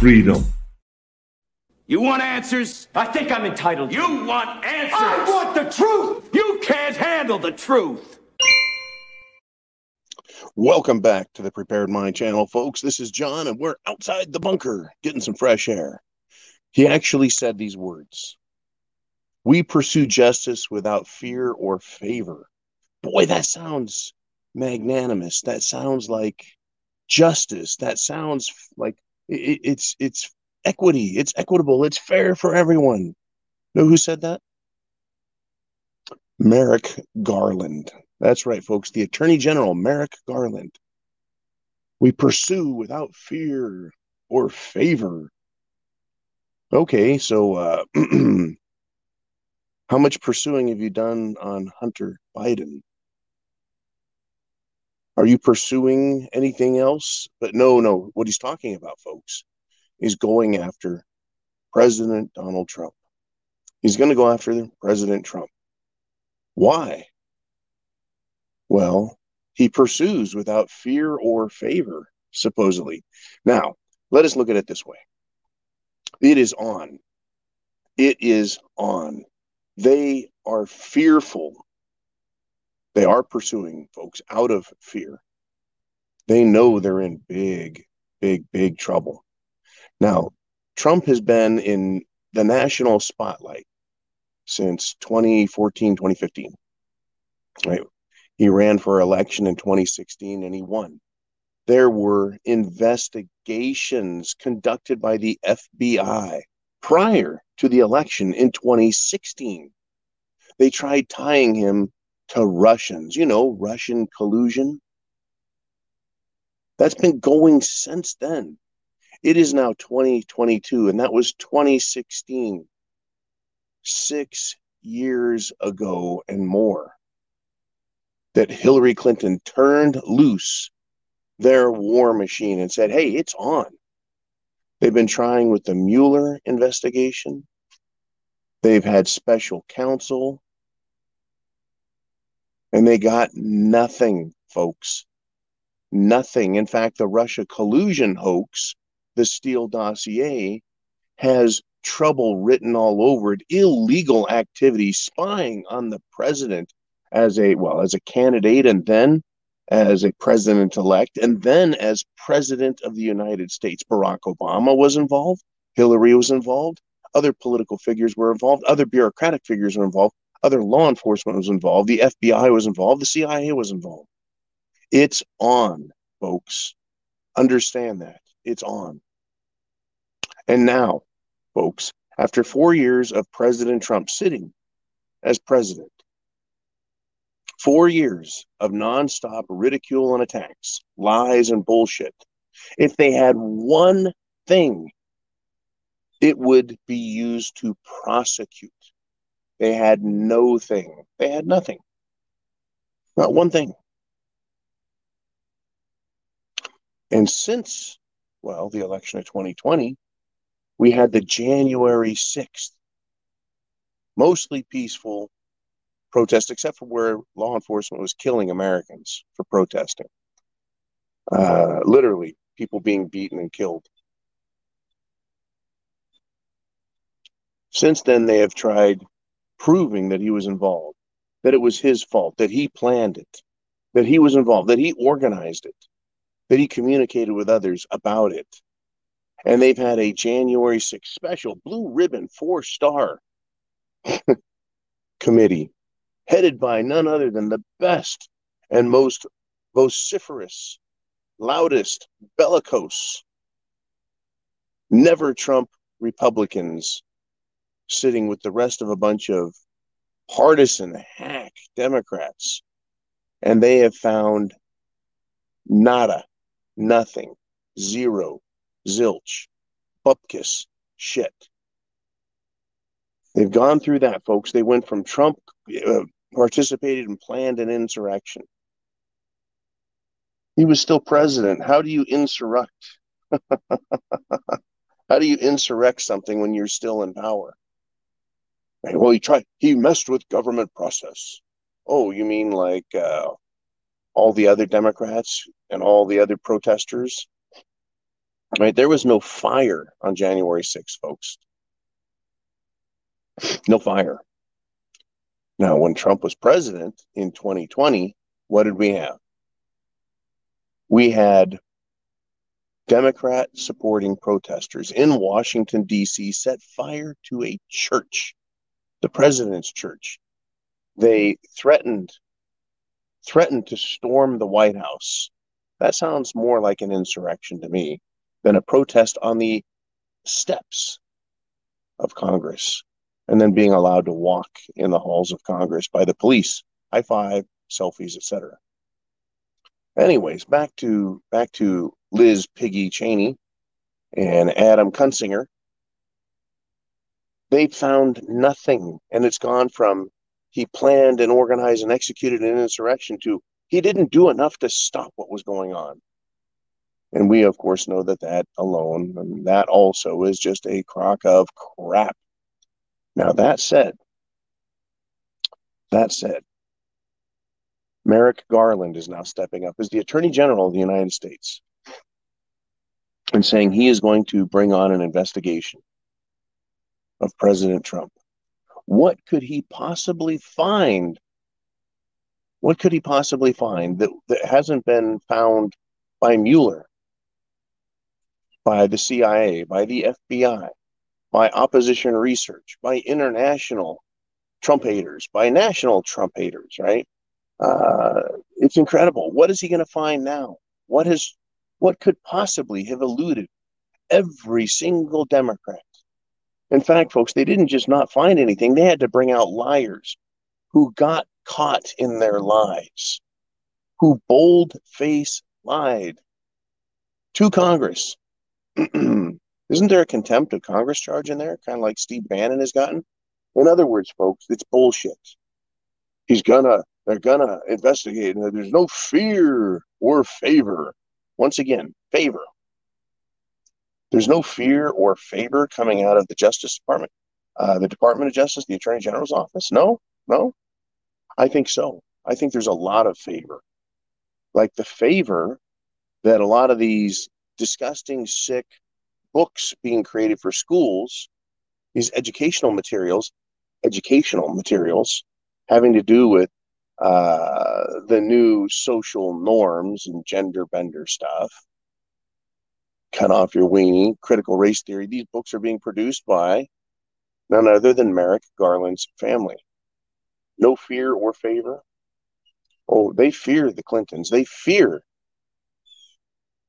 through your freedom. You want answers? I think I'm entitled. You want answers? I want the truth! You can't handle the truth. Welcome back to the Prepared Mind channel, folks. This is John, and we're outside the bunker getting some fresh air. He actually said these words We pursue justice without fear or favor. Boy, that sounds magnanimous. That sounds like justice. That sounds like it, it's it's equity. It's equitable. It's fair for everyone. Know who said that? Merrick Garland. That's right, folks. The Attorney General, Merrick Garland. We pursue without fear or favor. Okay, so uh, how much pursuing have you done on Hunter Biden? Are you pursuing anything else? But no, no. What he's talking about, folks, is going after President Donald Trump. He's going to go after President Trump. Why? Well, he pursues without fear or favor, supposedly. Now, let us look at it this way it is on. It is on. They are fearful. They are pursuing folks out of fear. They know they're in big, big, big trouble. Now, Trump has been in the national spotlight since 2014, 2015. Right? He ran for election in 2016 and he won. There were investigations conducted by the FBI prior to the election in 2016. They tried tying him to Russians, you know, Russian collusion. That's been going since then. It is now 2022, and that was 2016. Six years ago and more that Hillary Clinton turned loose their war machine and said, hey, it's on. They've been trying with the Mueller investigation. They've had special counsel. And they got nothing, folks. Nothing. In fact, the Russia collusion hoax, the Steele dossier, has trouble written all over it, illegal activity, spying on the president as a well as a candidate and then as a president elect and then as president of the United States. Barack Obama was involved, Hillary was involved, other political figures were involved, other bureaucratic figures were involved, other law enforcement was involved, the FBI was involved, the CIA was involved. It's on, folks. Understand that. It's on. And now, folks, after four years of President Trump sitting as president, Four years of nonstop ridicule and attacks, lies and bullshit. If they had one thing, it would be used to prosecute. They had no thing. They had nothing. Not one thing. And since, well, the election of 2020, we had the January 6th, mostly peaceful protest, except for where law enforcement was killing Americans for protesting. Uh, literally, people being beaten and killed. Since then, they have tried proving that he was involved, that it was his fault, that he planned it, that he was involved, that he organized it, that he communicated with others about it. And they've had a January 6th special blue ribbon four star committee headed by none other than the best and most vociferous, loudest, bellicose, never Trump Republicans sitting with the rest of a bunch of partisan hack Democrats. And they have found nada, nothing, zero, zilch, bupkis, shit. They've gone through that, folks. They went from Trump uh, participated and planned an insurrection. He was still president. How do you insurrect? How do you insurrect something when you're still in power? Well, he tried. He messed with government process. Oh, you mean like uh, all the other Democrats and all the other protesters? Right? There was no fire on January 6th, folks. No fire. Now, when Trump was president in 2020, what did we have? We had Democrat supporting protesters in Washington, D.C., set fire to a church, the president's church. They threatened threatened to storm the White House. That sounds more like an insurrection to me than a protest on the steps of Congress and then being allowed to walk in the halls of Congress by the police, high five, selfies, etc. Anyways, back to back to Liz Piggy Cheney and Adam Kinzinger. They found nothing, and it's gone from he planned and organized and executed an insurrection to he didn't do enough to stop what was going on. And we, of course, know that that alone, and that also is just a crock of crap. Now, that said, that said, Merrick Garland is now stepping up as the Attorney General of the United States and saying he is going to bring on an investigation of President Trump. What could he possibly find? What could he possibly find that, that hasn't been found by Mueller by the CIA, by the FBI, by opposition research, by international Trump haters, by national Trump haters, right? Uh, it's incredible. What is he going to find now? What has, what could possibly have eluded every single Democrat? In fact, folks, they didn't just not find anything; they had to bring out liars who got caught in their lies, who bold face lied to Congress Isn't there a contempt of Congress charge in there, kind of like Steve Bannon has gotten? In other words, folks, it's bullshit. He's gonna, they're gonna investigate, there's no fear or favor. Once again, favor. There's no fear or favor coming out of the Justice Department, uh, the Department of Justice, the Attorney General's office. No, no. I think so. I think there's a lot of favor, like the favor that a lot of these disgusting, sick books being created for schools, these educational materials, educational materials having to do with uh, the new social norms and gender bender stuff. Cut off your weenie, critical race theory. These books are being produced by none other than Merrick Garland's family. No fear or favor. Oh, they fear the Clintons. They fear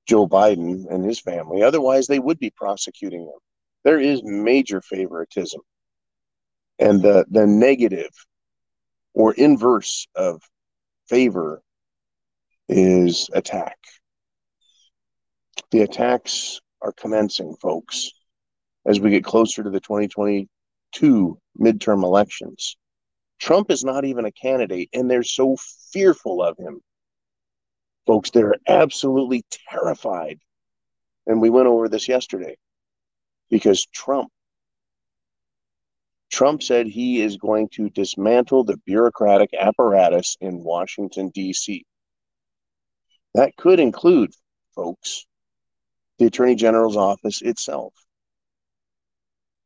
Joe Biden and his family. Otherwise, they would be prosecuting them. There is major favoritism. And the, the negative or inverse of favor is attack. The attacks are commencing, folks, as we get closer to the 2022 midterm elections. Trump is not even a candidate, and they're so fearful of him. Folks they're absolutely terrified. And we went over this yesterday because trump trump said he is going to dismantle the bureaucratic apparatus in washington d.c that could include folks the attorney general's office itself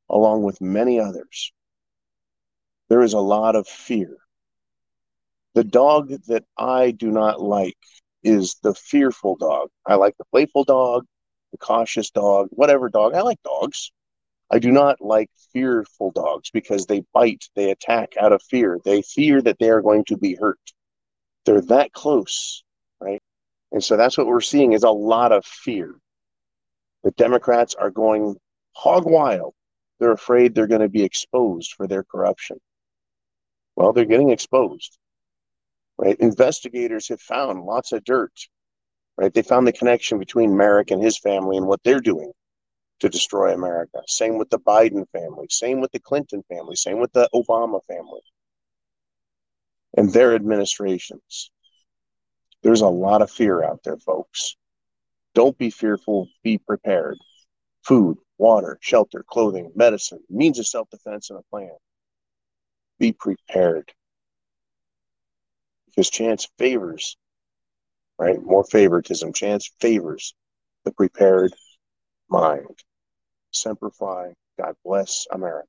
along with many others there is a lot of fear the dog that i do not like is the fearful dog. I like the playful dog, the cautious dog, whatever dog. I like dogs. I do not like fearful dogs because they bite, they attack out of fear. They fear that they are going to be hurt. They're that close, right? And so that's what we're seeing is a lot of fear. The Democrats are going hog wild. They're afraid they're going to be exposed for their corruption. Well, they're getting exposed right? Investigators have found lots of dirt, right? They found the connection between Merrick and his family and what they're doing to destroy America. Same with the Biden family, same with the Clinton family, same with the Obama family and their administrations. There's a lot of fear out there, folks. Don't be fearful, be prepared. Food, water, shelter, clothing, medicine, means of self defense, and a plan. Be prepared because chance favors, right? More favoritism. Chance favors the prepared mind. Semper Fi. God bless America.